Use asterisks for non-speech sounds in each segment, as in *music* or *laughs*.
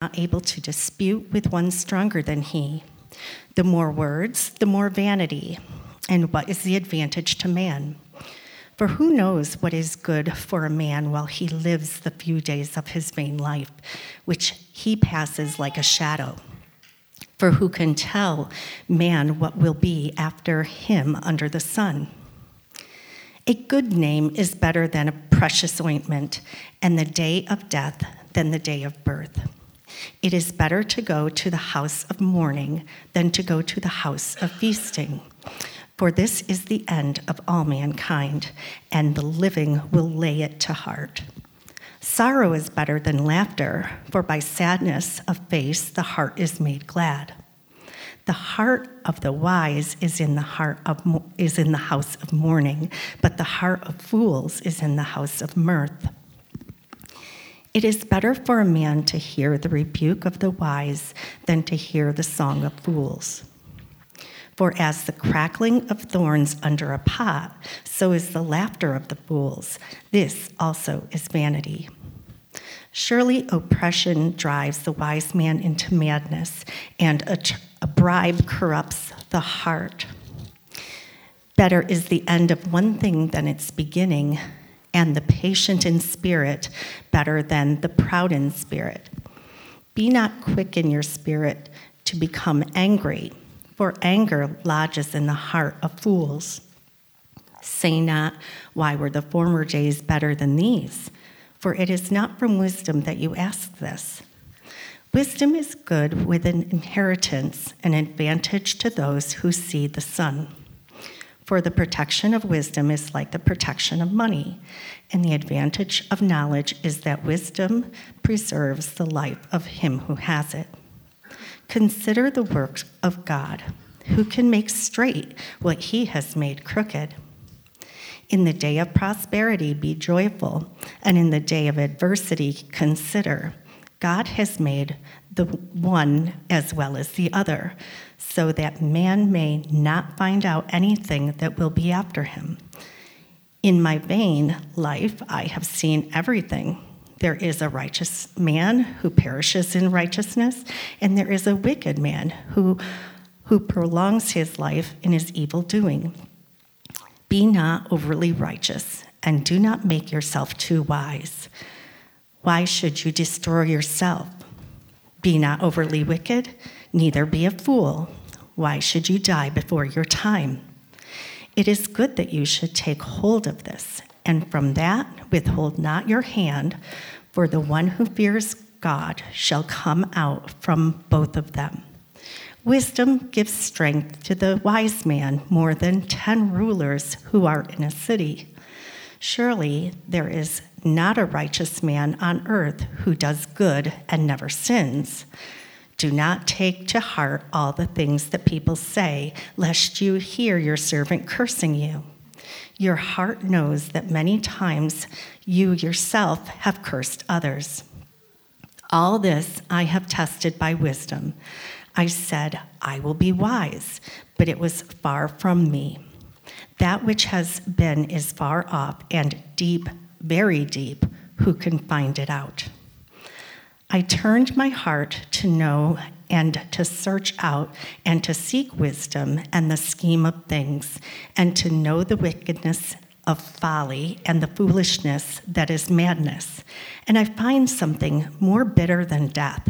not able to dispute with one stronger than he. The more words, the more vanity. And what is the advantage to man? For who knows what is good for a man while he lives the few days of his vain life, which he passes like a shadow? For who can tell man what will be after him under the sun? A good name is better than a precious ointment, and the day of death than the day of birth. It is better to go to the house of mourning than to go to the house of feasting. For this is the end of all mankind, and the living will lay it to heart. Sorrow is better than laughter, for by sadness of face the heart is made glad. The heart of the wise is in the heart of is in the house of mourning, but the heart of fools is in the house of mirth. It is better for a man to hear the rebuke of the wise than to hear the song of fools. For as the crackling of thorns under a pot, so is the laughter of the fools. This also is vanity. Surely oppression drives the wise man into madness, and a, a bribe corrupts the heart. Better is the end of one thing than its beginning, and the patient in spirit better than the proud in spirit. Be not quick in your spirit to become angry for anger lodges in the heart of fools. Say not, Why were the former days better than these? For it is not from wisdom that you ask this. Wisdom is good with an inheritance, an advantage to those who see the sun. For the protection of wisdom is like the protection of money, and the advantage of knowledge is that wisdom preserves the life of him who has it. Consider the works of God, who can make straight what he has made crooked. In the day of prosperity, be joyful, and in the day of adversity, consider. God has made the one as well as the other, so that man may not find out anything that will be after him. In my vain life, I have seen everything there is a righteous man who perishes in righteousness, and there is a wicked man who, who prolongs his life in his evil doing. Be not overly righteous, and do not make yourself too wise. Why should you destroy yourself? Be not overly wicked, neither be a fool. Why should you die before your time? It is good that you should take hold of this and from that withhold not your hand, for the one who fears God shall come out from both of them. Wisdom gives strength to the wise man more than ten rulers who are in a city. Surely there is not a righteous man on earth who does good and never sins. Do not take to heart all the things that people say, lest you hear your servant cursing you. Your heart knows that many times you yourself have cursed others. All this I have tested by wisdom. I said, I will be wise, but it was far from me. That which has been is far off and deep, very deep. Who can find it out? I turned my heart to know and to search out and to seek wisdom and the scheme of things, and to know the wickedness of folly and the foolishness that is madness. And I find something more bitter than death.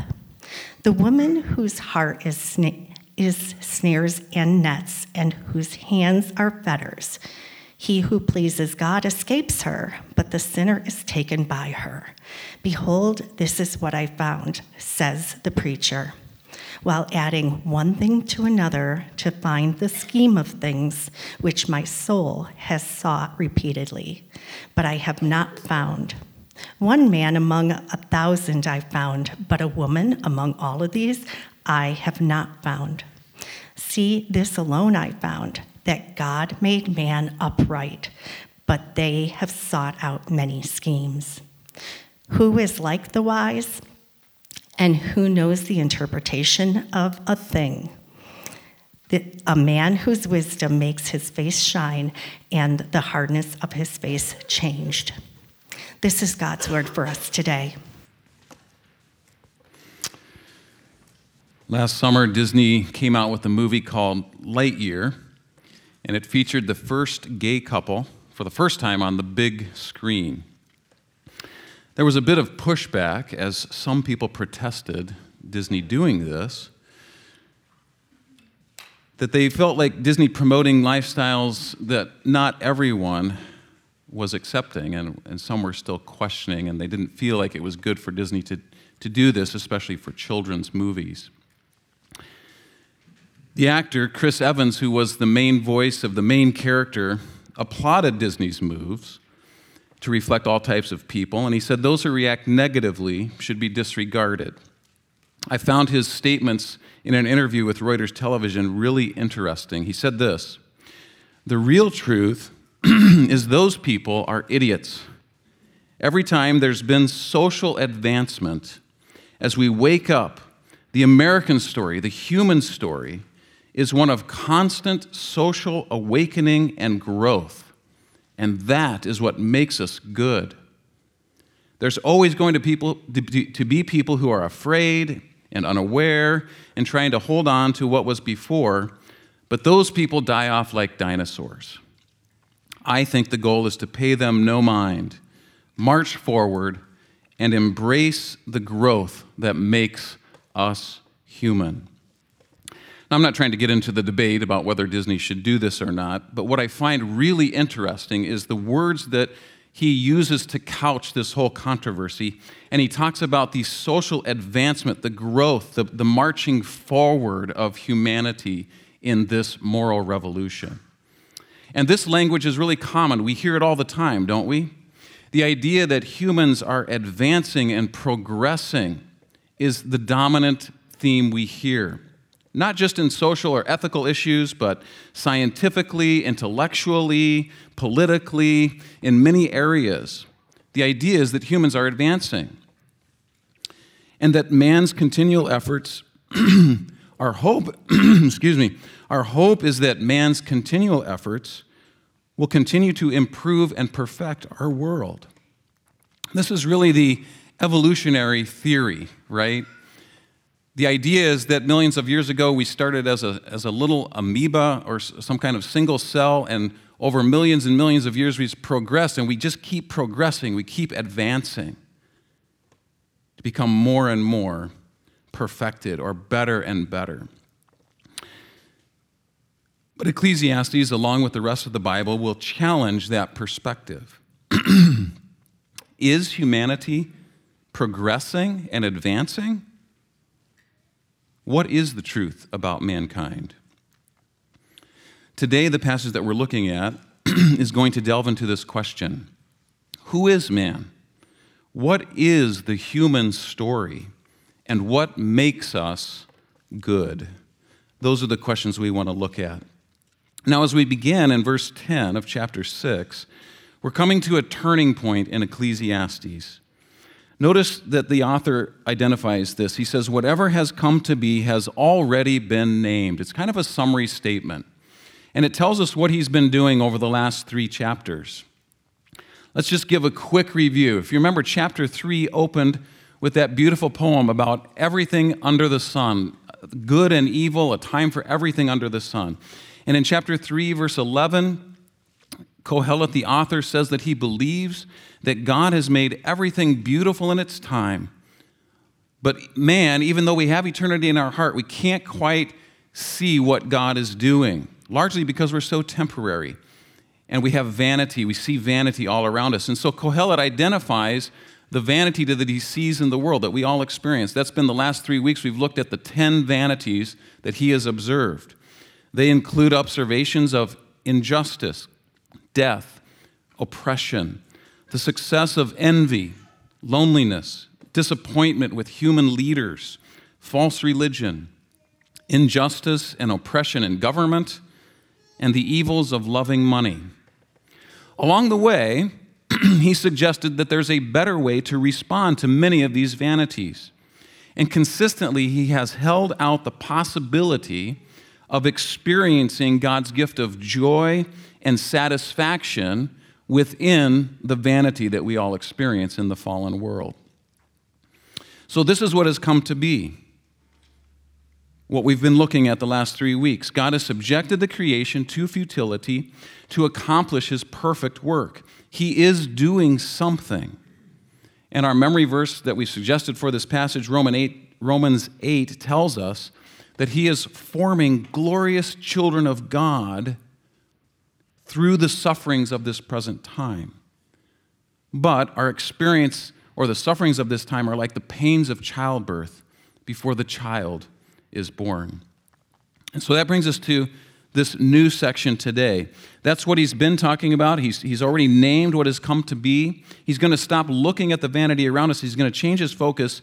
The woman whose heart is, sna- is snares and nets, and whose hands are fetters. He who pleases God escapes her, but the sinner is taken by her. Behold, this is what I found, says the preacher, while adding one thing to another to find the scheme of things which my soul has sought repeatedly, but I have not found. One man among a thousand I found, but a woman among all of these I have not found. See, this alone I found that God made man upright, but they have sought out many schemes. Who is like the wise? And who knows the interpretation of a thing? a man whose wisdom makes his face shine and the hardness of his face changed. This is God's word for us today. Last summer, Disney came out with a movie called Lightyear, and it featured the first gay couple for the first time on the big screen. There was a bit of pushback as some people protested Disney doing this, that they felt like Disney promoting lifestyles that not everyone was accepting, and, and some were still questioning, and they didn't feel like it was good for Disney to, to do this, especially for children's movies. The actor, Chris Evans, who was the main voice of the main character, applauded Disney's moves to reflect all types of people, and he said those who react negatively should be disregarded. I found his statements in an interview with Reuters Television really interesting. He said this The real truth *clears throat* is those people are idiots. Every time there's been social advancement, as we wake up, the American story, the human story, is one of constant social awakening and growth. And that is what makes us good. There's always going to, people, to be people who are afraid and unaware and trying to hold on to what was before, but those people die off like dinosaurs. I think the goal is to pay them no mind, march forward, and embrace the growth that makes us human. I'm not trying to get into the debate about whether Disney should do this or not, but what I find really interesting is the words that he uses to couch this whole controversy. And he talks about the social advancement, the growth, the, the marching forward of humanity in this moral revolution. And this language is really common. We hear it all the time, don't we? The idea that humans are advancing and progressing is the dominant theme we hear not just in social or ethical issues, but scientifically, intellectually, politically, in many areas. The idea is that humans are advancing and that man's continual efforts, *clears throat* our hope, *clears throat* excuse me, our hope is that man's continual efforts will continue to improve and perfect our world. This is really the evolutionary theory, right? The idea is that millions of years ago, we started as a, as a little amoeba or some kind of single cell, and over millions and millions of years, we've progressed, and we just keep progressing, we keep advancing to become more and more perfected or better and better. But Ecclesiastes, along with the rest of the Bible, will challenge that perspective. *clears throat* Is humanity progressing and advancing? What is the truth about mankind? Today, the passage that we're looking at *clears throat* is going to delve into this question Who is man? What is the human story? And what makes us good? Those are the questions we want to look at. Now, as we begin in verse 10 of chapter 6, we're coming to a turning point in Ecclesiastes. Notice that the author identifies this. He says, Whatever has come to be has already been named. It's kind of a summary statement. And it tells us what he's been doing over the last three chapters. Let's just give a quick review. If you remember, chapter 3 opened with that beautiful poem about everything under the sun good and evil, a time for everything under the sun. And in chapter 3, verse 11, Kohelet, the author, says that he believes that God has made everything beautiful in its time. But man, even though we have eternity in our heart, we can't quite see what God is doing, largely because we're so temporary. And we have vanity. We see vanity all around us. And so Kohelet identifies the vanity that he sees in the world that we all experience. That's been the last three weeks. We've looked at the 10 vanities that he has observed. They include observations of injustice, death, oppression, the success of envy, loneliness, disappointment with human leaders, false religion, injustice and oppression in government, and the evils of loving money. Along the way, *clears throat* he suggested that there's a better way to respond to many of these vanities. And consistently, he has held out the possibility of experiencing God's gift of joy and satisfaction within the vanity that we all experience in the fallen world. So, this is what has come to be. what we've been looking at the last three weeks. God has subjected the creation to futility to accomplish his perfect work. He is doing something. And our memory verse that we suggested for this passage, Romans 8, Romans 8 tells us that he is forming glorious children of God through the sufferings of this present time. But our experience or the sufferings of this time are like the pains of childbirth before the child is born. And so that brings us to this new section today. That's what he's been talking about. He's, he's already named what has come to be. He's going to stop looking at the vanity around us. He's going to change his focus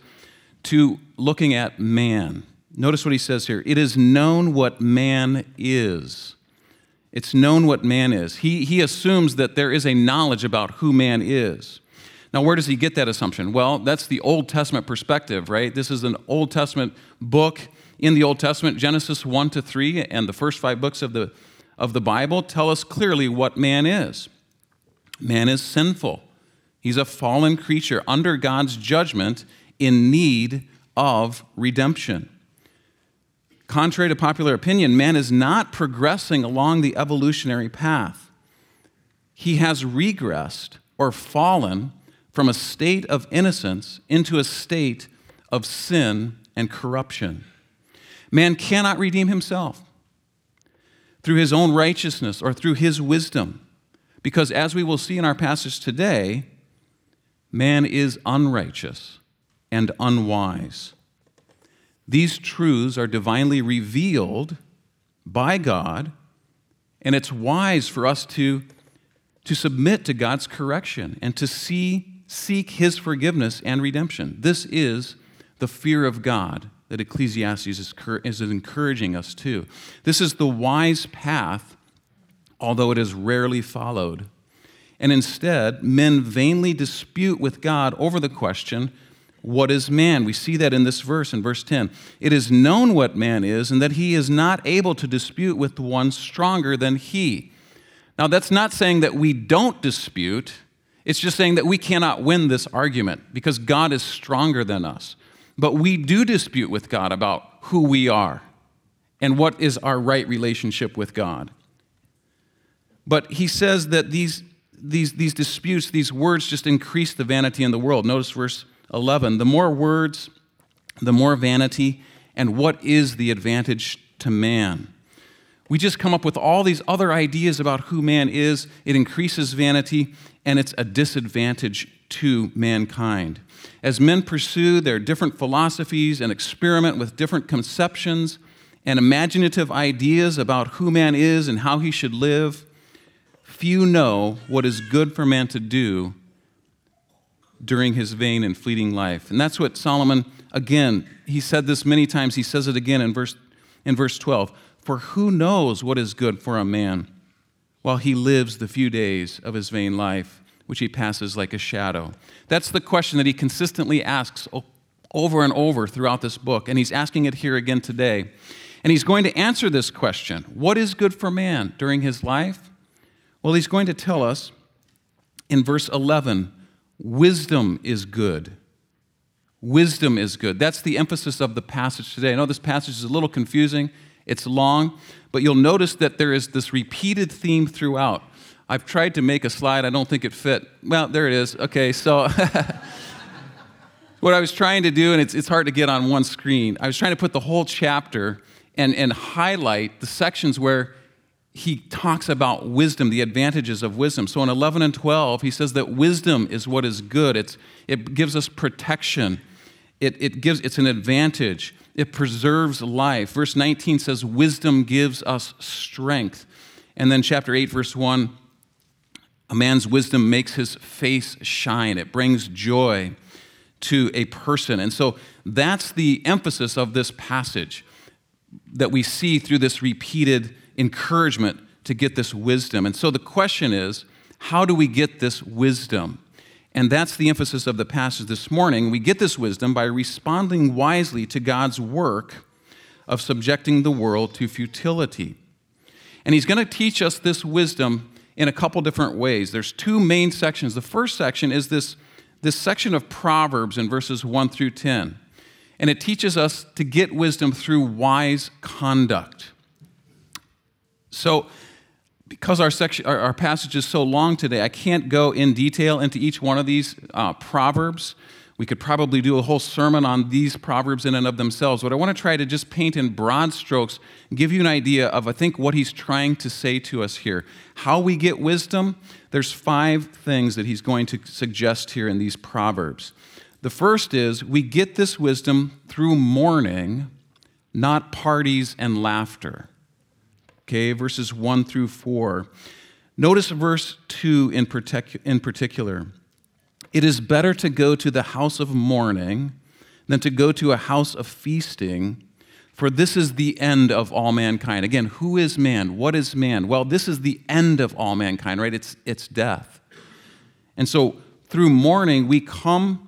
to looking at man. Notice what he says here it is known what man is. It's known what man is. He, he assumes that there is a knowledge about who man is. Now, where does he get that assumption? Well, that's the Old Testament perspective, right? This is an Old Testament book in the Old Testament, Genesis 1 to 3, and the first five books of the, of the Bible tell us clearly what man is. Man is sinful, he's a fallen creature under God's judgment in need of redemption. Contrary to popular opinion, man is not progressing along the evolutionary path. He has regressed or fallen from a state of innocence into a state of sin and corruption. Man cannot redeem himself through his own righteousness or through his wisdom, because as we will see in our passage today, man is unrighteous and unwise. These truths are divinely revealed by God, and it's wise for us to, to submit to God's correction and to see, seek His forgiveness and redemption. This is the fear of God that Ecclesiastes is, is encouraging us to. This is the wise path, although it is rarely followed. And instead, men vainly dispute with God over the question, What is man? We see that in this verse, in verse 10. It is known what man is, and that he is not able to dispute with one stronger than he. Now, that's not saying that we don't dispute, it's just saying that we cannot win this argument because God is stronger than us. But we do dispute with God about who we are and what is our right relationship with God. But he says that these, these, these disputes, these words just increase the vanity in the world. Notice verse 11 the more words, the more vanity, and what is the advantage to man? We just come up with all these other ideas about who man is. It increases vanity, and it's a disadvantage to mankind. As men pursue their different philosophies and experiment with different conceptions and imaginative ideas about who man is and how he should live, few know what is good for man to do during his vain and fleeting life. And that's what Solomon, again, he said this many times. He says it again in verse, in verse 12. For who knows what is good for a man while he lives the few days of his vain life? which he passes like a shadow? That's the question that he consistently asks over and over throughout this book, and he's asking it here again today. And he's going to answer this question What is good for man during his life? Well, he's going to tell us in verse 11 wisdom is good. Wisdom is good. That's the emphasis of the passage today. I know this passage is a little confusing, it's long, but you'll notice that there is this repeated theme throughout. I've tried to make a slide. I don't think it fit. Well, there it is. Okay, so *laughs* what I was trying to do, and it's, it's hard to get on one screen, I was trying to put the whole chapter and, and highlight the sections where he talks about wisdom, the advantages of wisdom. So in 11 and 12, he says that wisdom is what is good. It's, it gives us protection. It, it gives, it's an advantage. It preserves life. Verse 19 says, wisdom gives us strength. And then chapter 8, verse 1 a man's wisdom makes his face shine, it brings joy to a person. And so that's the emphasis of this passage that we see through this repeated encouragement to get this wisdom. And so the question is how do we get this wisdom? And that's the emphasis of the passage this morning. We get this wisdom by responding wisely to God's work of subjecting the world to futility. And He's going to teach us this wisdom in a couple different ways. There's two main sections. The first section is this, this section of Proverbs in verses 1 through 10. And it teaches us to get wisdom through wise conduct. So, because our, section, our, our, passage is so long today, I can't go in detail into each one of these uh, proverbs. We could probably do a whole sermon on these proverbs in and of themselves, but I want to try to just paint in broad strokes, give you an idea of, I think, what he's trying to say to us here. How we get wisdom, there's five things that he's going to suggest here in these proverbs. The first is we get this wisdom through mourning, not parties and laughter. Okay, verses 1 through 4. Notice verse 2 in, partic- in particular. It is better to go to the house of mourning than to go to a house of feasting, for this is the end of all mankind. Again, who is man? What is man? Well, this is the end of all mankind, right? It's, it's death. And so through mourning, we come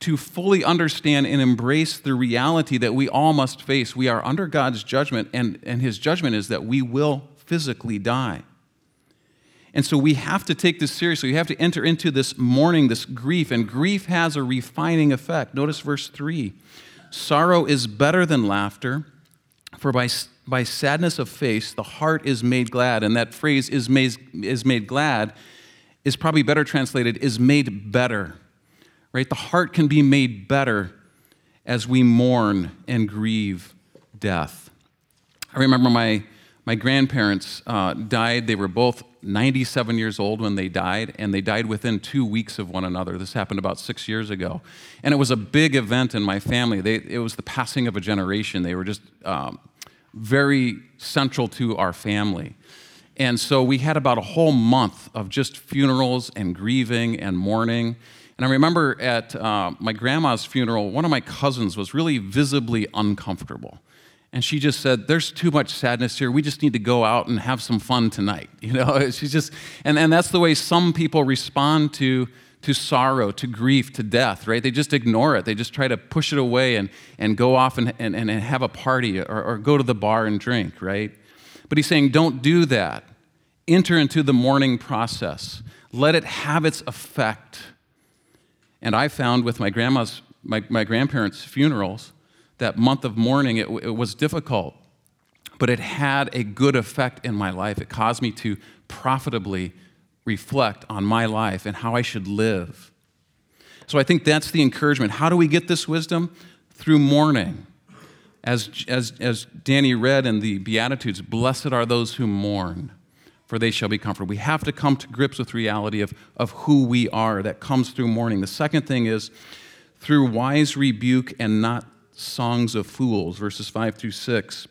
to fully understand and embrace the reality that we all must face. We are under God's judgment, and, and His judgment is that we will physically die. And so we have to take this seriously. We have to enter into this mourning, this grief, and grief has a refining effect. Notice verse 3 Sorrow is better than laughter, for by, by sadness of face the heart is made glad. And that phrase, is made, is made glad, is probably better translated, is made better right? The heart can be made better as we mourn and grieve death. I remember my, my grandparents uh, died. They were both 97 years old when they died, and they died within two weeks of one another. This happened about six years ago. And it was a big event in my family. They, it was the passing of a generation. They were just um, very central to our family. And so we had about a whole month of just funerals and grieving and mourning. And I remember at uh, my grandma's funeral, one of my cousins was really visibly uncomfortable. And she just said, There's too much sadness here. We just need to go out and have some fun tonight. *laughs* You know, she's just, and, and that's the way some people respond to, to sorrow, to grief, to death, right? They just ignore it. They just try to push it away and, and go off and, and, and have a party or, or go to the bar and drink, right? But he's saying, Don't do that. Enter into the mourning process, let it have its effect and I found with my grandma's, my, my grandparents' funerals, that month of mourning, it, it was difficult, but it had a good effect in my life. It caused me to profitably reflect on my life and how I should live. So I think that's the encouragement. How do we get this wisdom? Through mourning. As, as, as Danny read in the Beatitudes, blessed are those who mourn for they shall be comforted. We have to come to grips with reality of, of who we are. That comes through mourning. The second thing is through wise rebuke and not songs of fools, verses 5 through 6.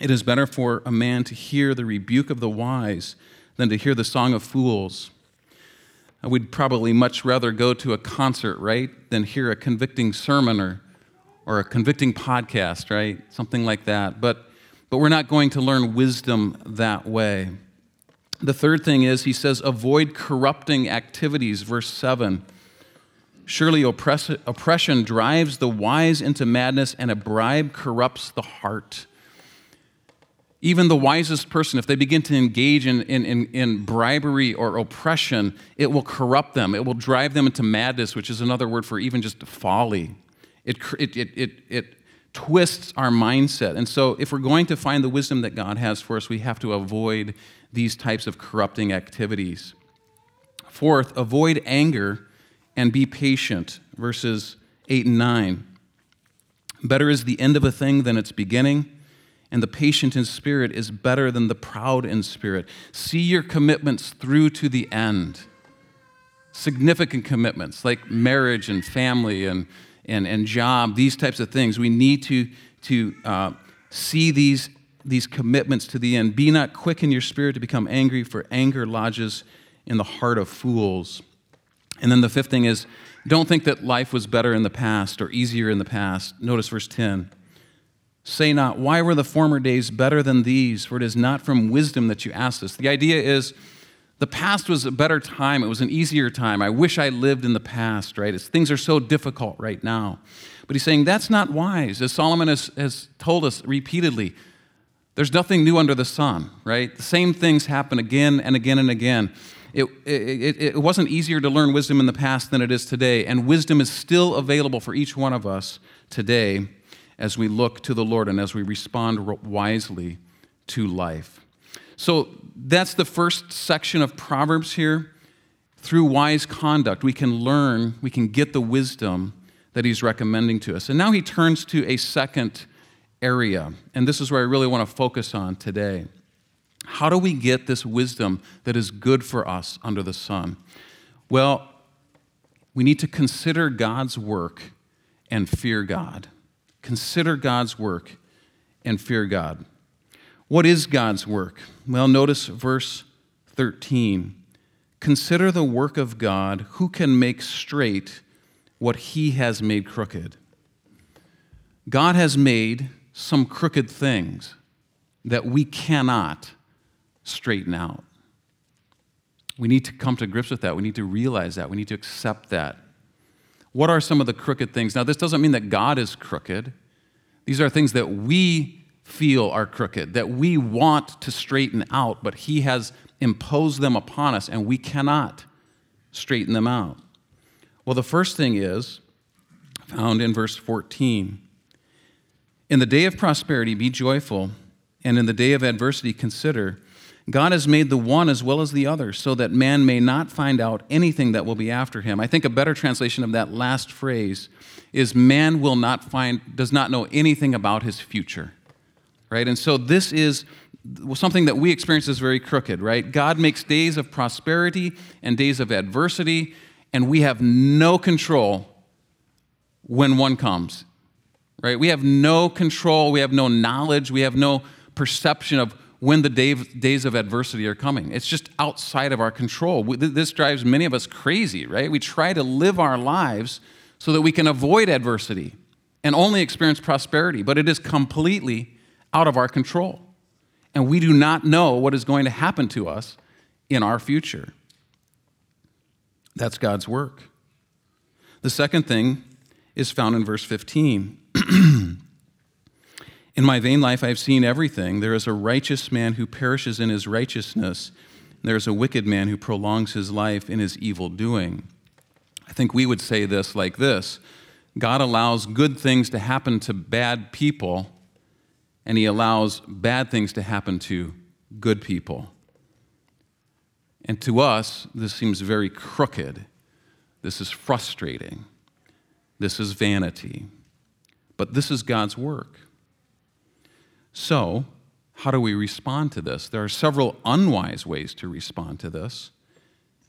It is better for a man to hear the rebuke of the wise than to hear the song of fools. Would probably much rather go to a concert, right, than hear a convicting sermon or, or a convicting podcast, right? Something like that. But, but we're not going to learn wisdom that way. The third thing is, he says, avoid corrupting activities, verse 7. Surely oppress- oppression drives the wise into madness, and a bribe corrupts the heart. Even the wisest person, if they begin to engage in, in, in, in, bribery or oppression, it will corrupt them. It will drive them into madness, which is another word for even just folly. It, it, it, it, it twists our mindset. And so, if we're going to find the wisdom that God has for us, we have to avoid these types of corrupting activities. Fourth, avoid anger and be patient, verses 8 and 9. Better is the end of a thing than its beginning, and the patient in spirit is better than the proud in spirit. See your commitments through to the end. Significant commitments like marriage and family and, and, and job, these types of things. We need to, to uh, see these these commitments to the end. Be not quick in your spirit to become angry, for anger lodges in the heart of fools. And then the fifth thing is don't think that life was better in the past or easier in the past. Notice verse 10. Say not, Why were the former days better than these? For it is not from wisdom that you ask this. The idea is the past was a better time, it was an easier time. I wish I lived in the past, right? It's, things are so difficult right now. But he's saying that's not wise. As Solomon has, has told us repeatedly, there's nothing new under the sun, right? The same things happen again and again and again. It, it, it, wasn't easier to learn wisdom in the past than it is today, and wisdom is still available for each one of us today as we look to the Lord and as we respond wisely to life. So that's the first section of Proverbs here. Through wise conduct, we can learn, we can get the wisdom that he's recommending to us. And now he turns to a second area, and this is where I really want to focus on today. How do we get this wisdom that is good for us under the sun? Well, we need to consider God's work and fear God. Consider God's work and fear God. What is God's work? Well, notice verse 13. Consider the work of God who can make straight what he has made crooked. God has made some crooked things that we cannot straighten out. We need to come to grips with that. We need to realize that. We need to accept that. What are some of the crooked things? Now, this doesn't mean that God is crooked. These are things that we feel are crooked, that we want to straighten out, but He has imposed them upon us, and we cannot straighten them out. Well, the first thing is found in verse 14 In the day of prosperity, be joyful, and in the day of adversity, consider. God has made the one as well as the other, so that man may not find out anything that will be after him. I think a better translation of that last phrase is man will not find, does not know anything about his future. Right? And so this is something that we experience as very crooked, right? God makes days of prosperity and days of adversity, and we have no control when one comes, right? We have no control, we have no knowledge, we have no perception of when the day, days of adversity are coming. It's just outside of our control. This drives many of us crazy, right? We try to live our lives so that we can avoid adversity and only experience prosperity, but it is completely out of our control. And we do not know what is going to happen to us in our future. That's God's work. The second thing is found in verse 15. *clears throat* In my vain life, I have seen everything. There is a righteous man who perishes in his righteousness. There is a wicked man who prolongs his life in his evil doing. I think we would say this like this God allows good things to happen to bad people, and he allows bad things to happen to good people. And to us, this seems very crooked. This is frustrating. This is vanity. But this is God's work. So, how do we respond to this? There are several unwise ways to respond to this.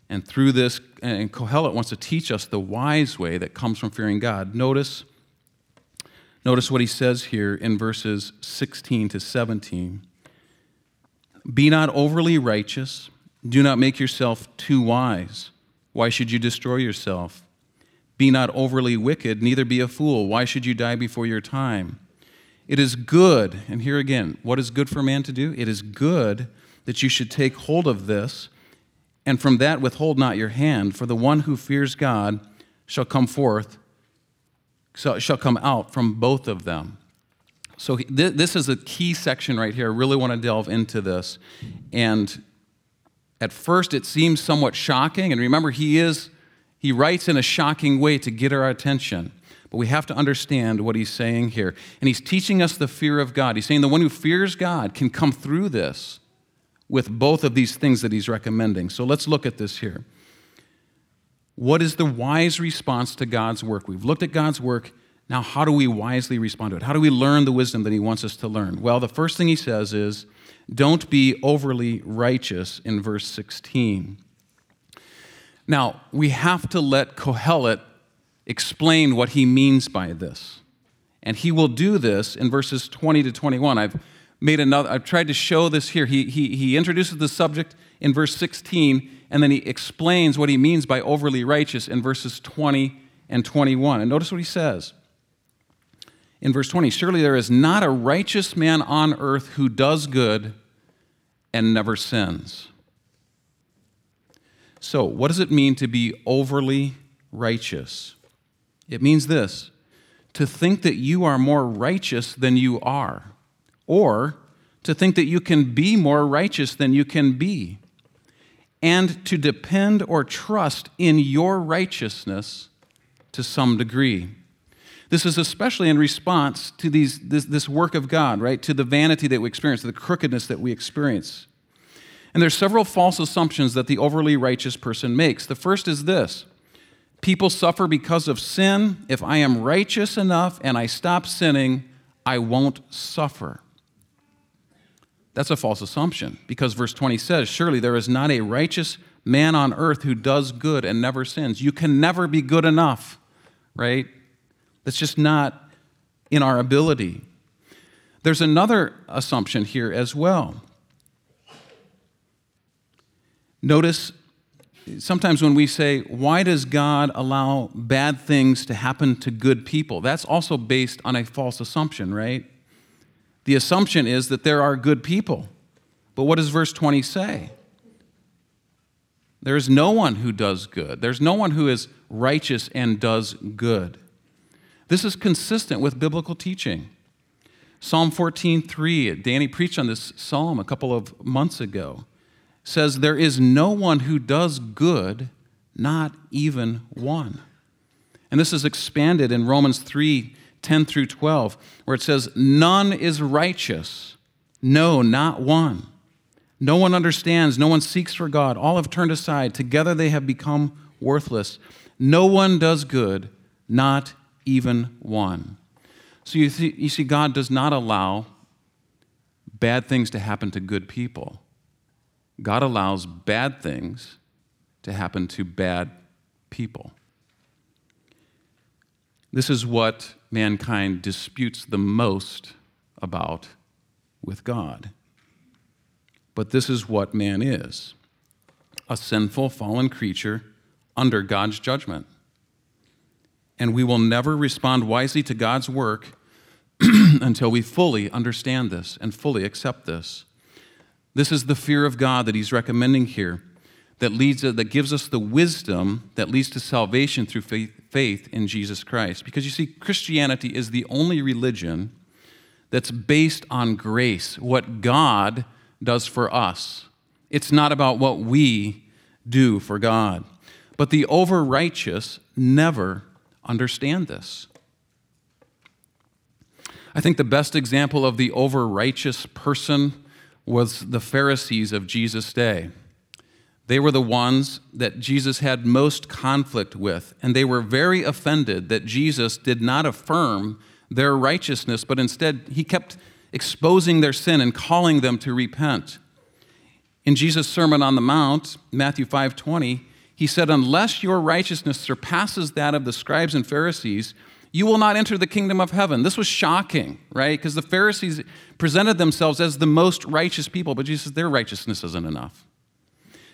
And through this, and Kohelet wants to teach us the wise way that comes from fearing God. Notice, notice what he says here in verses 16 to 17. Be not overly righteous, do not make yourself too wise. Why should you destroy yourself? Be not overly wicked, neither be a fool. Why should you die before your time? It is good, and here again, what is good for man to do? It is good that you should take hold of this, and from that withhold not your hand, for the one who fears God shall come forth, shall come out from both of them. So this is a key section right here. I really want to delve into this. And at first it seems somewhat shocking, and remember, he is he writes in a shocking way to get our attention. But we have to understand what he's saying here. And he's teaching us the fear of God. He's saying the one who fears God can come through this with both of these things that he's recommending. So let's look at this here. What is the wise response to God's work? We've looked at God's work. Now, how do we wisely respond to it? How do we learn the wisdom that he wants us to learn? Well, the first thing he says is don't be overly righteous in verse 16. Now, we have to let Kohelet explain what he means by this. And he will do this in verses 20 to 21. I've made another, I've tried to show this here. He, he, he introduces the subject in verse 16, and then he explains what he means by overly righteous in verses 20 and 21. And notice what he says. In verse 20, surely there is not a righteous man on earth who does good and never sins. So, what does it mean to be overly righteous? It means this to think that you are more righteous than you are, or to think that you can be more righteous than you can be, and to depend or trust in your righteousness to some degree. This is especially in response to these, this, this work of God, right? To the vanity that we experience, the crookedness that we experience. And there's several false assumptions that the overly righteous person makes. The first is this people suffer because of sin. If I am righteous enough and I stop sinning, I won't suffer. That's a false assumption because verse 20 says, Surely there is not a righteous man on earth who does good and never sins. You can never be good enough, right? That's just not in our ability. There's another assumption here as well. Notice sometimes when we say, Why does God allow bad things to happen to good people? That's also based on a false assumption, right? The assumption is that there are good people. But what does verse 20 say? There is no one who does good. There's no one who is righteous and does good. This is consistent with biblical teaching. Psalm 14:3, Danny preached on this psalm a couple of months ago. Says there is no one who does good, not even one. And this is expanded in Romans 3 10 through 12, where it says, None is righteous, no, not one. No one understands, no one seeks for God. All have turned aside. Together they have become worthless. No one does good, not even one. So you see, you see, God does not allow bad things to happen to good people. God allows bad things to happen to bad people. This is what mankind disputes the most about with God. But this is what man is a sinful, fallen creature under God's judgment. And we will never respond wisely to God's work *clears throat* until we fully understand this and fully accept this. This is the fear of God that he's recommending here that leads that gives us the wisdom that leads to salvation through faith, faith in Jesus Christ. Because you see Christianity is the only religion that's based on grace, what God does for us. It's not about what we do for God. But the over righteous never understand this. I think the best example of the over righteous person was the Pharisees of Jesus' day. They were the ones that Jesus had most conflict with, and they were very offended that Jesus did not affirm their righteousness, but instead he kept exposing their sin and calling them to repent. In Jesus' Sermon on the Mount, Matthew 5:20, he said, "Unless your righteousness surpasses that of the scribes and Pharisees, you will not enter the kingdom of heaven." This was shocking, right? Because the Pharisees presented themselves as the most righteous people, but Jesus their righteousness isn't enough.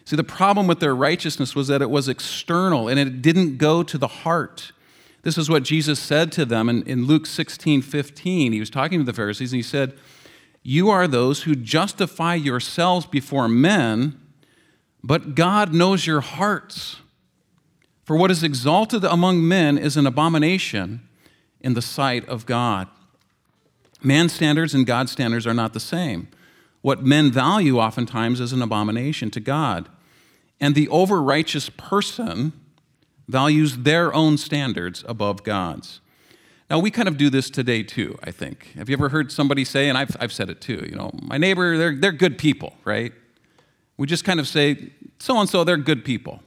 See, the problem with their righteousness was that it was external and it didn't go to the heart. This is what Jesus said to them in, in Luke 16 15. He was talking to the Pharisees and he said, You are those who justify yourselves before men, but God knows your hearts. For what is exalted among men is an abomination in the sight of God. Man's standards and God's standards are not the same. What men value oftentimes is an abomination to God. And the over righteous person values their own standards above God's. Now, we kind of do this today too, I think. Have you ever heard somebody say, and I've, I've said it too, you know, my neighbor, they're, they're good people, right? We just kind of say, so and so, they're good people.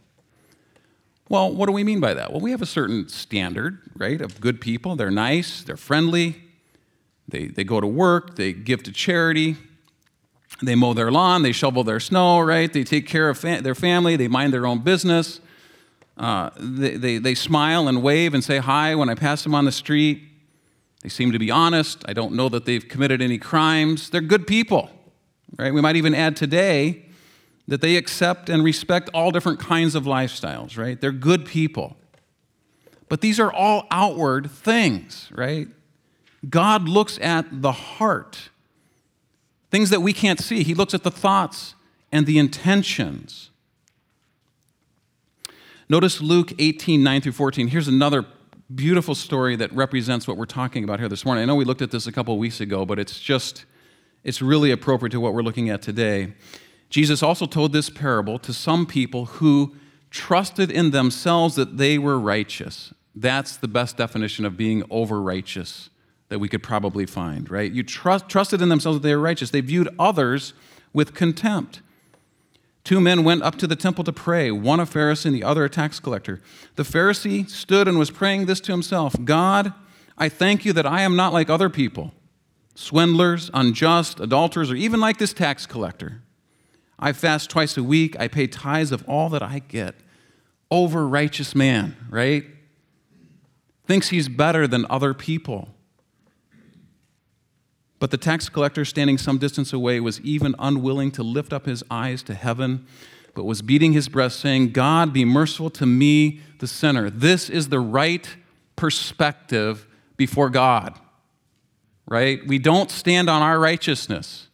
Well, what do we mean by that? Well, we have a certain standard, right, of good people. They're nice, they're friendly, they, they go to work, they give to charity, they mow their lawn, they shovel their snow, right? They take care of fa- their family, they mind their own business. Uh, they, they, they smile and wave and say hi when I pass them on the street. They seem to be honest. I don't know that they've committed any crimes. They're good people, right? We might even add today that they accept and respect all different kinds of lifestyles, right? They're good people. But these are all outward things, right? God looks at the heart things that we can't see. He looks at the thoughts and the intentions. Notice Luke 18, 9 through 14. Here's another beautiful story that represents what we're talking about here this morning. I know we looked at this a couple of weeks ago, but it's just, it's really appropriate to what we're looking at today. Jesus also told this parable to some people who trusted in themselves that they were righteous. That's the best definition of being over righteous that we could probably find, right? You trust, trusted in themselves that they were righteous. They viewed others with contempt. Two men went up to the temple to pray, one a Pharisee and the other a tax collector. The Pharisee stood and was praying this to himself God, I thank you that I am not like other people, swindlers, unjust, adulterers, or even like this tax collector. I fast twice a week, I pay tithes of all that I get. Over righteous man, right? Thinks he's better than other people. But the tax collector, standing some distance away, was even unwilling to lift up his eyes to heaven, but was beating his breast, saying, God, be merciful to me, the sinner. This is the right perspective before God, right? We don't stand on our righteousness.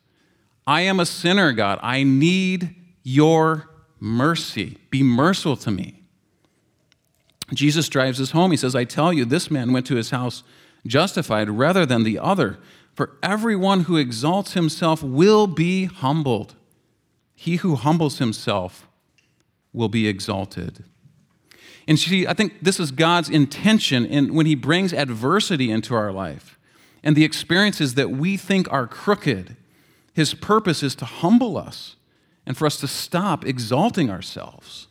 I am a sinner, God. I need your mercy. Be merciful to me. Jesus drives us home. He says, I tell you, this man went to his house justified rather than the other. For everyone who exalts himself will be humbled. He who humbles himself will be exalted. And see, I think this is God's intention in, when He brings adversity into our life and the experiences that we think are crooked. His purpose is to humble us and for us to stop exalting ourselves.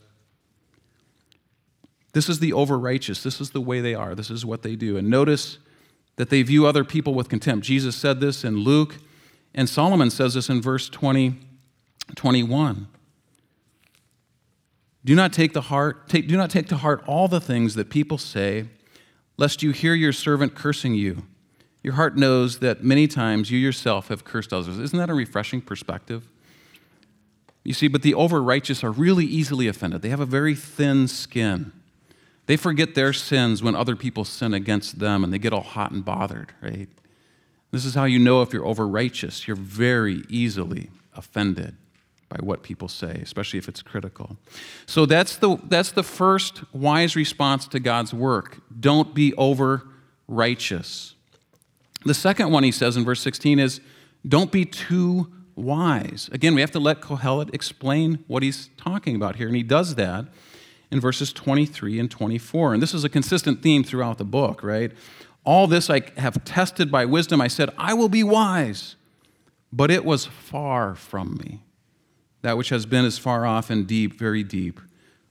This is the over righteous. This is the way they are. This is what they do. And notice that they view other people with contempt. Jesus said this in Luke, and Solomon says this in verse 20, 21. Do not take the heart, take, do not take to heart all the things that people say, lest you hear your servant cursing you. Your heart knows that many times you yourself have cursed others. Isn't that a refreshing perspective? You see, but the over righteous are really easily offended. They have a very thin skin. They forget their sins when other people sin against them and they get all hot and bothered, right? This is how you know if you're over righteous. You're very easily offended by what people say, especially if it's critical. So that's the, that's the first wise response to God's work. Don't be over righteous. The second one he says in verse 16 is don't be too wise. Again, we have to let Kohelet explain what he's talking about here, and he does that in verses 23 and 24. And this is a consistent theme throughout the book, right? All this I have tested by wisdom. I said, I will be wise, but it was far from me. That which has been as far off and deep, very deep,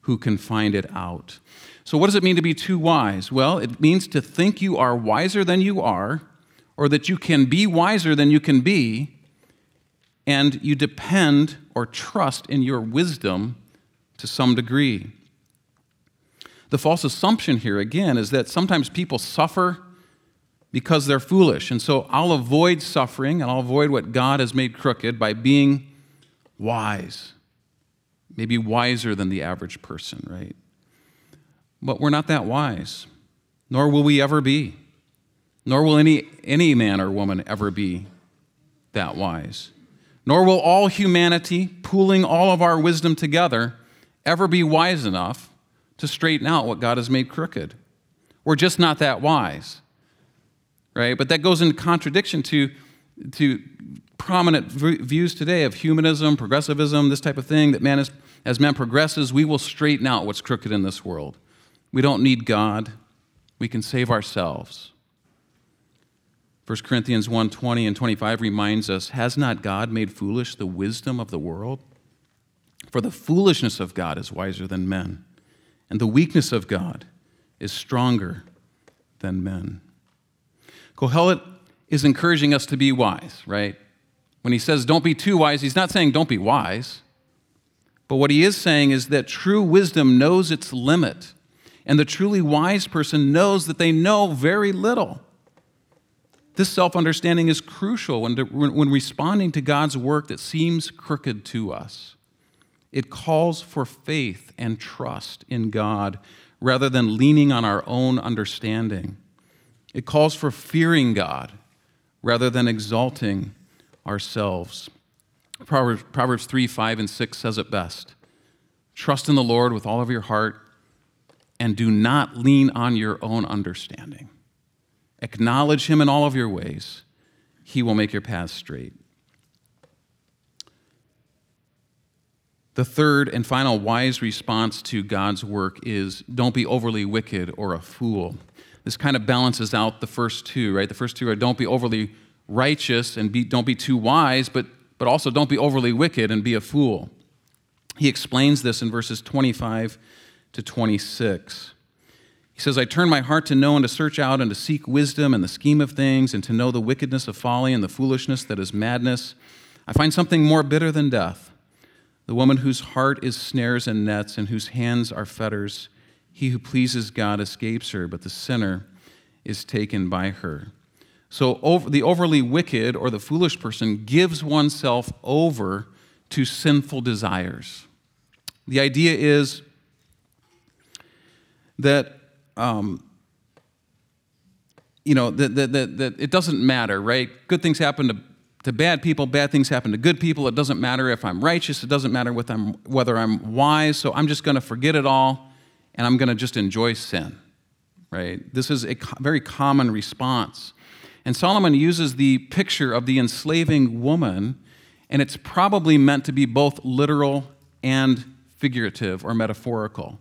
who can find it out? So, what does it mean to be too wise? Well, it means to think you are wiser than you are, or that you can be wiser than you can be, and you depend or trust in your wisdom to some degree. The false assumption here, again, is that sometimes people suffer because they're foolish. And so I'll avoid suffering and I'll avoid what God has made crooked by being wise. Maybe wiser than the average person, right? But we're not that wise, nor will we ever be. Nor will any, any man or woman ever be that wise. Nor will all humanity, pooling all of our wisdom together, ever be wise enough to straighten out what God has made crooked. We're just not that wise, right? But that goes in contradiction to, to prominent views today of humanism, progressivism, this type of thing, that man is, as man progresses, we will straighten out what's crooked in this world. We don't need God. We can save ourselves. 1 Corinthians 1 20 and 25 reminds us Has not God made foolish the wisdom of the world? For the foolishness of God is wiser than men and the weakness of God is stronger than men. Kohelet is encouraging us to be wise, right? When he says don't be too wise, he's not saying don't be wise. But what he is saying is that true wisdom knows its limit, and the truly wise person knows that they know very little. This self understanding is crucial when, when responding to God's work that seems crooked to us. It calls for faith and trust in God rather than leaning on our own understanding. It calls for fearing God rather than exalting ourselves. Proverbs, Proverbs 3 5 and 6 says it best Trust in the Lord with all of your heart and do not lean on your own understanding. Acknowledge him in all of your ways, he will make your path straight. The third and final wise response to God's work is don't be overly wicked or a fool. This kind of balances out the first two, right? The first two are don't be overly righteous and be, don't be too wise, but, but also don't be overly wicked and be a fool. He explains this in verses 25 to 26. He says, I turn my heart to know and to search out and to seek wisdom and the scheme of things and to know the wickedness of folly and the foolishness that is madness. I find something more bitter than death the woman whose heart is snares and nets and whose hands are fetters. He who pleases God escapes her, but the sinner is taken by her. So over, the overly wicked or the foolish person gives oneself over to sinful desires. The idea is that, um, you know, that, that, that, that it doesn't matter, right? Good things happen to, to bad people, bad things happen to good people. It doesn't matter if I'm righteous, it doesn't matter I'm, whether I'm wise, so I'm just going to forget it all and I'm going to just enjoy sin, right? This is a very common response. And Solomon uses the picture of the enslaving woman, and it's probably meant to be both literal and figurative or metaphorical.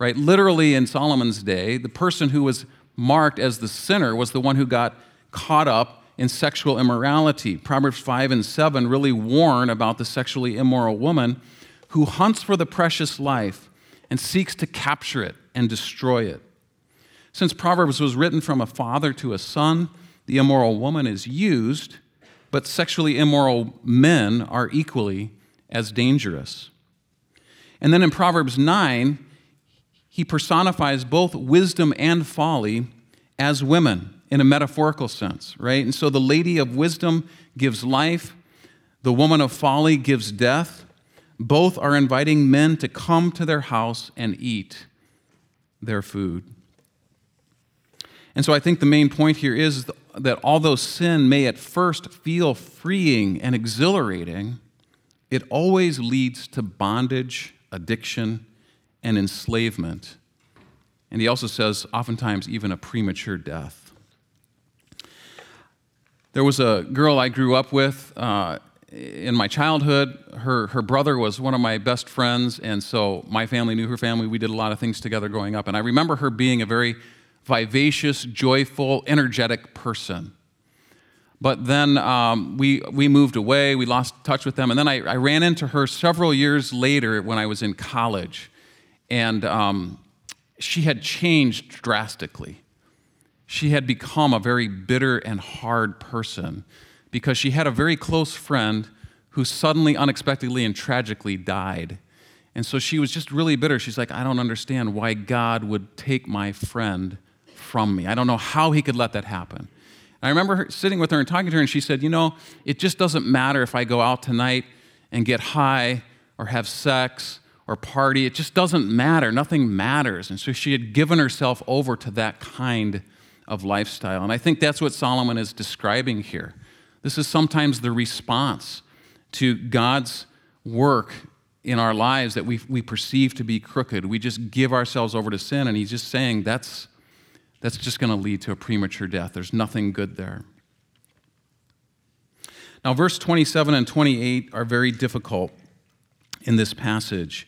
Right? Literally, in Solomon's day, the person who was marked as the sinner was the one who got caught up in sexual immorality. Proverbs 5 and 7 really warn about the sexually immoral woman who hunts for the precious life and seeks to capture it and destroy it. Since Proverbs was written from a father to a son, the immoral woman is used, but sexually immoral men are equally as dangerous. And then in Proverbs 9, he personifies both wisdom and folly as women in a metaphorical sense, right? And so the lady of wisdom gives life, the woman of folly gives death. Both are inviting men to come to their house and eat their food. And so I think the main point here is that although sin may at first feel freeing and exhilarating, it always leads to bondage addiction, and enslavement. And he also says, oftentimes, even a premature death. There was a girl I grew up with uh, in my childhood. Her, her brother was one of my best friends, and so my family knew her family. We did a lot of things together growing up. And I remember her being a very vivacious, joyful, energetic person. But then um, we, we moved away, we lost touch with them. And then I, I, ran into her several years later when I was in college. And um, she had changed drastically. She had become a very bitter and hard person because she had a very close friend who suddenly, unexpectedly, and tragically died. And so she was just really bitter. She's like, I don't understand why God would take my friend from me. I don't know how he could let that happen. I remember her, sitting with her and talking to her, and she said, You know, it just doesn't matter if I go out tonight and get high or have sex or party. It just doesn't matter. Nothing matters. And so she had given herself over to that kind of lifestyle. And I think that's what Solomon is describing here. This is sometimes the response to God's work in our lives that we, we perceive to be crooked. We just give ourselves over to sin, and he's just saying that's that's just going to lead to a premature death. There's nothing good there. Now, verse 27 and 28 are very difficult in this passage.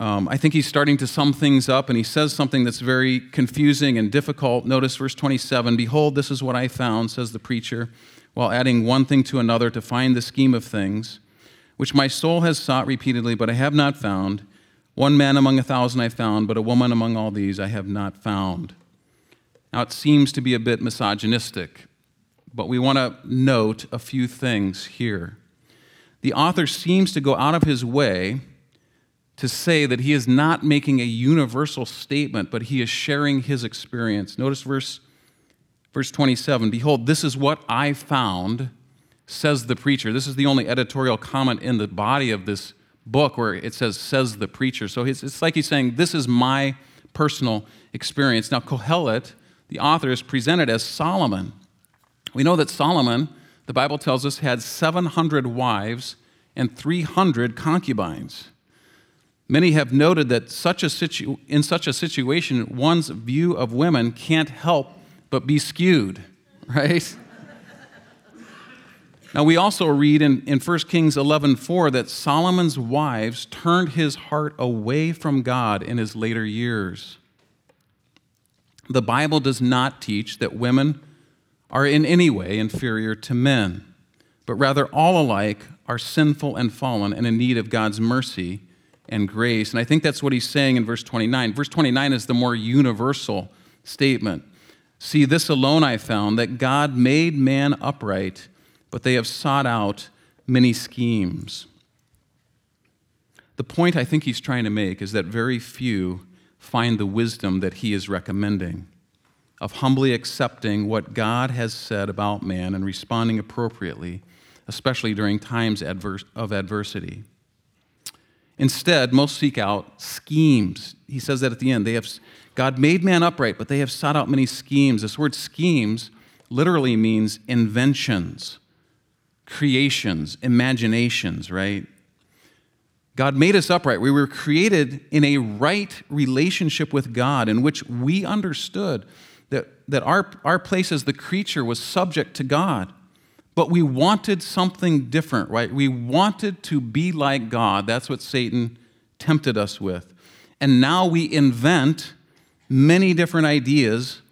Um, I think he's starting to sum things up, and he says something that's very confusing and difficult. Notice verse 27 Behold, this is what I found, says the preacher, while adding one thing to another to find the scheme of things, which my soul has sought repeatedly, but I have not found. One man among a thousand I found, but a woman among all these I have not found. Now, it seems to be a bit misogynistic, but we want to note a few things here. The author seems to go out of his way to say that he is not making a universal statement, but he is sharing his experience. Notice verse, verse 27 Behold, this is what I found, says the preacher. This is the only editorial comment in the body of this book where it says, says the preacher. So it's, it's like he's saying, This is my personal experience. Now, Kohelet the author is presented as Solomon. We know that Solomon, the Bible tells us, had 700 wives and 300 concubines. Many have noted that such a situ- in such a situation, one's view of women can't help but be skewed, *laughs* right? Now, we also read in, in 1 Kings 11:4 that Solomon's wives turned his heart away from God in his later years. The Bible does not teach that women are in any way inferior to men, but rather all alike are sinful and fallen and in need of God's mercy and grace. And I think that's what he's saying in verse 29. Verse 29 is the more universal statement. See, this alone I found that God made man upright but they have sought out many schemes. The point I think he's trying to make is that very few find the wisdom that he is recommending of humbly accepting what God has said about man and responding appropriately, especially during times of adversity. Instead, most seek out schemes. He says that at the end. They have, God made man upright, but they have sought out many schemes. This word schemes literally means inventions creations, imaginations, right? God made us upright. We were created in a right relationship with God in which we understood that, that our, our place as the creature was subject to God. But we wanted something different, right? We wanted to be like God. That's what Satan tempted us with. And now we invent many different ideas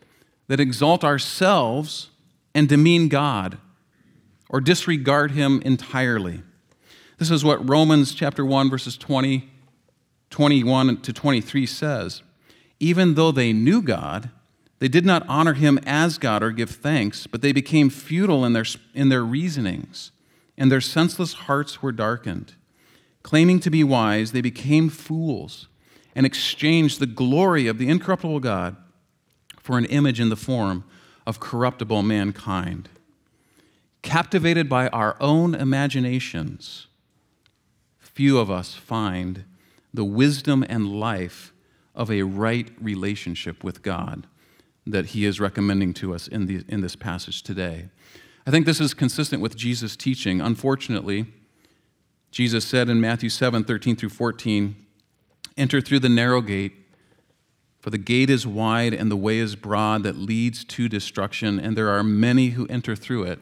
that exalt ourselves and demean God or disregard him entirely. This is what Romans chapter 1 verses 20 21 to 23 says. Even though they knew God, they did not honor him as God or give thanks, but they became futile in their, in their reasonings, and their senseless hearts were darkened. Claiming to be wise, they became fools and exchanged the glory of the incorruptible God for an image in the form of corruptible mankind captivated by our own imaginations, few of us find the wisdom and life of a right relationship with God that he is recommending to us in, the, in this passage today. I think this is consistent with Jesus' teaching. Unfortunately, Jesus said in Matthew 7 13 through 14, Enter through the narrow gate, for the gate is wide and the way is broad that leads to destruction, and there are many who enter through it.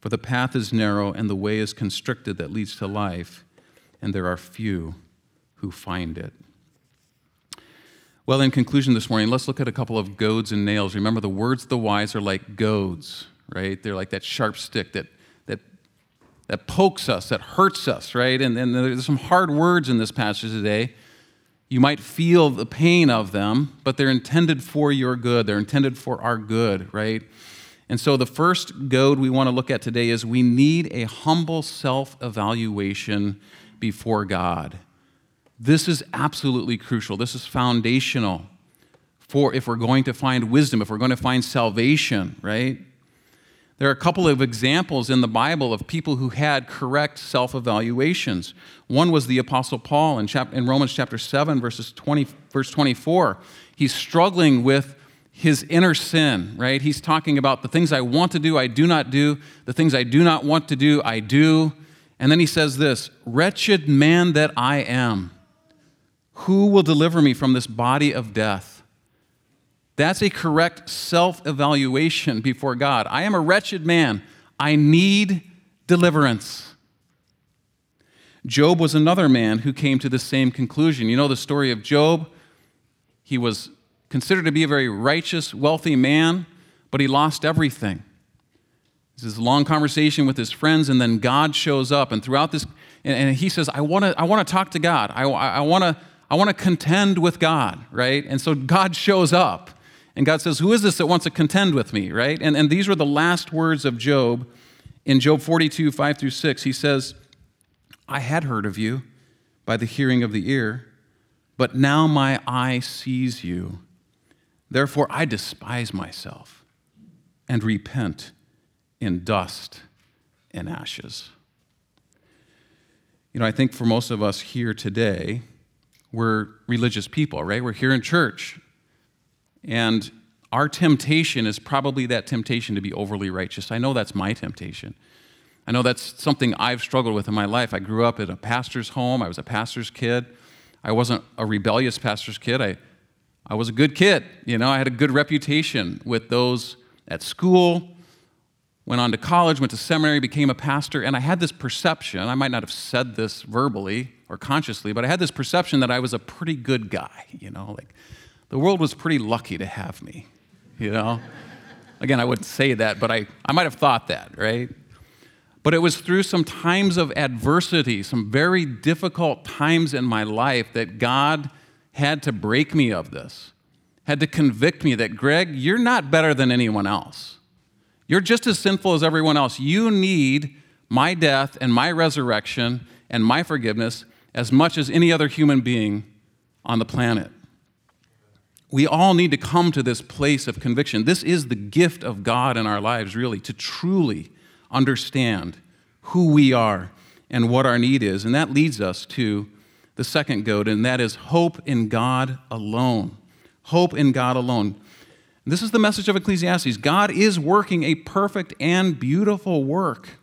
For the path is narrow and the way is constricted that leads to life, and there are few who find it. Well, in conclusion this morning, let's look at a couple of goads and nails. Remember, the words of the wise are like goads, right? They're like that sharp stick that, that, that pokes us, that hurts us, right? And, and there's some hard words in this passage today. You might feel the pain of them, but they're intended for your good. They're intended for our good, right? And so, the first goad we want to look at today is we need a humble self evaluation before God. This is absolutely crucial. This is foundational for if we're going to find wisdom, if we're going to find salvation, right? There are a couple of examples in the Bible of people who had correct self evaluations. One was the Apostle Paul in, in Romans chapter 7, verses 20, verse 24. He's struggling with his inner sin, right? He's talking about the things I want to do, I do not do, the things I do not want to do, I do. And then he says this Wretched man that I am, who will deliver me from this body of death? That's a correct self evaluation before God. I am a wretched man. I need deliverance. Job was another man who came to the same conclusion. You know the story of Job? He was considered to be a very righteous, wealthy man, but he lost everything. This is a long conversation with his friends, and then God shows up. And throughout this, and, he says, I want to I wanna talk to God. I, I want to I want to contend with God, right? And so God shows up. And God says, Who is this that wants to contend with me, right? And, and these were the last words of Job in Job 42, 5 through 6. He says, I had heard of you by the hearing of the ear, but now my eye sees you. Therefore, I despise myself and repent in dust and ashes. You know, I think for most of us here today, we're religious people, right? We're here in church. And our temptation is probably that temptation to be overly righteous. I know that's my temptation. I know that's something I've struggled with in my life. I grew up in a pastor's home, I was a pastor's kid. I wasn't a rebellious pastor's kid. I I was a good kid. You know, I had a good reputation with those at school. went on to college, went to seminary, became a pastor, and I had this perception. I might not have said this verbally or consciously, but I had this perception that I was a pretty good guy, you know, like the world was pretty lucky to have me, you know? Again, I wouldn't say that, but I, I might have thought that, right? But it was through some times of adversity, some very difficult times in my life, that God had to break me of this, had to convict me that, Greg, you're not better than anyone else. You're just as sinful as everyone else. You need my death and my resurrection and my forgiveness as much as any other human being on the planet. We all need to come to this place of conviction. This is the gift of God in our lives, really, to truly understand who we are and what our need is. And that leads us to the second goad, and that is hope in God alone. Hope in God alone. This is the message of Ecclesiastes God is working a perfect and beautiful work.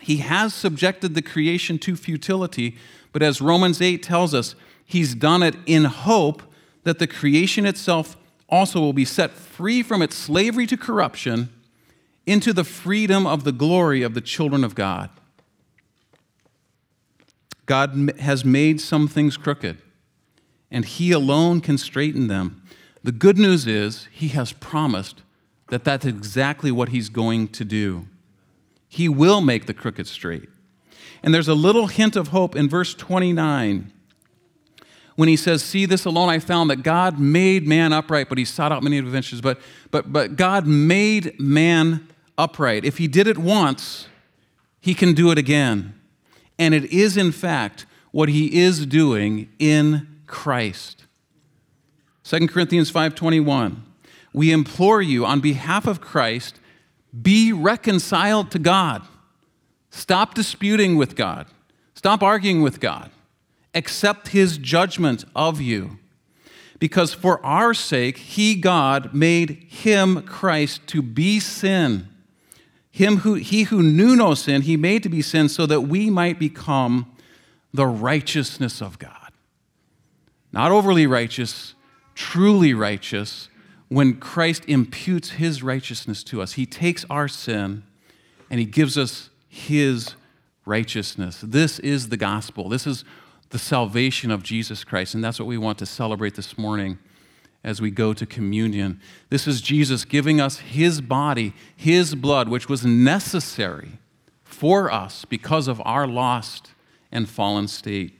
He has subjected the creation to futility, but as Romans 8 tells us, He's done it in hope that the creation itself also will be set free from its slavery to corruption into the freedom of the glory of the children of God. God has made some things crooked, and He alone can straighten them. The good news is, He has promised that that's exactly what He's going to do. He will make the crooked straight. And there's a little hint of hope in verse 29 when he says, See this alone I found that God made man upright, but he sought out many adventures. But, but, but God made man upright. If he did it once, he can do it again. And it is, in fact, what he is doing in Christ. 2 Corinthians 5:21 We implore you on behalf of Christ be reconciled to God. Stop disputing with God. Stop arguing with God accept his judgment of you. Because for our sake, he, God, made him, Christ, to be sin. Him who, he who knew no sin, he made to be sin so that we might become the righteousness of God. Not overly righteous, truly righteous, when Christ imputes his righteousness to us. He takes our sin and he gives us his righteousness. This is the gospel. This is the salvation of Jesus Christ. And that's what we want to celebrate this morning as we go to communion. This is Jesus giving us his body, his blood, which was necessary for us because of our lost and fallen state.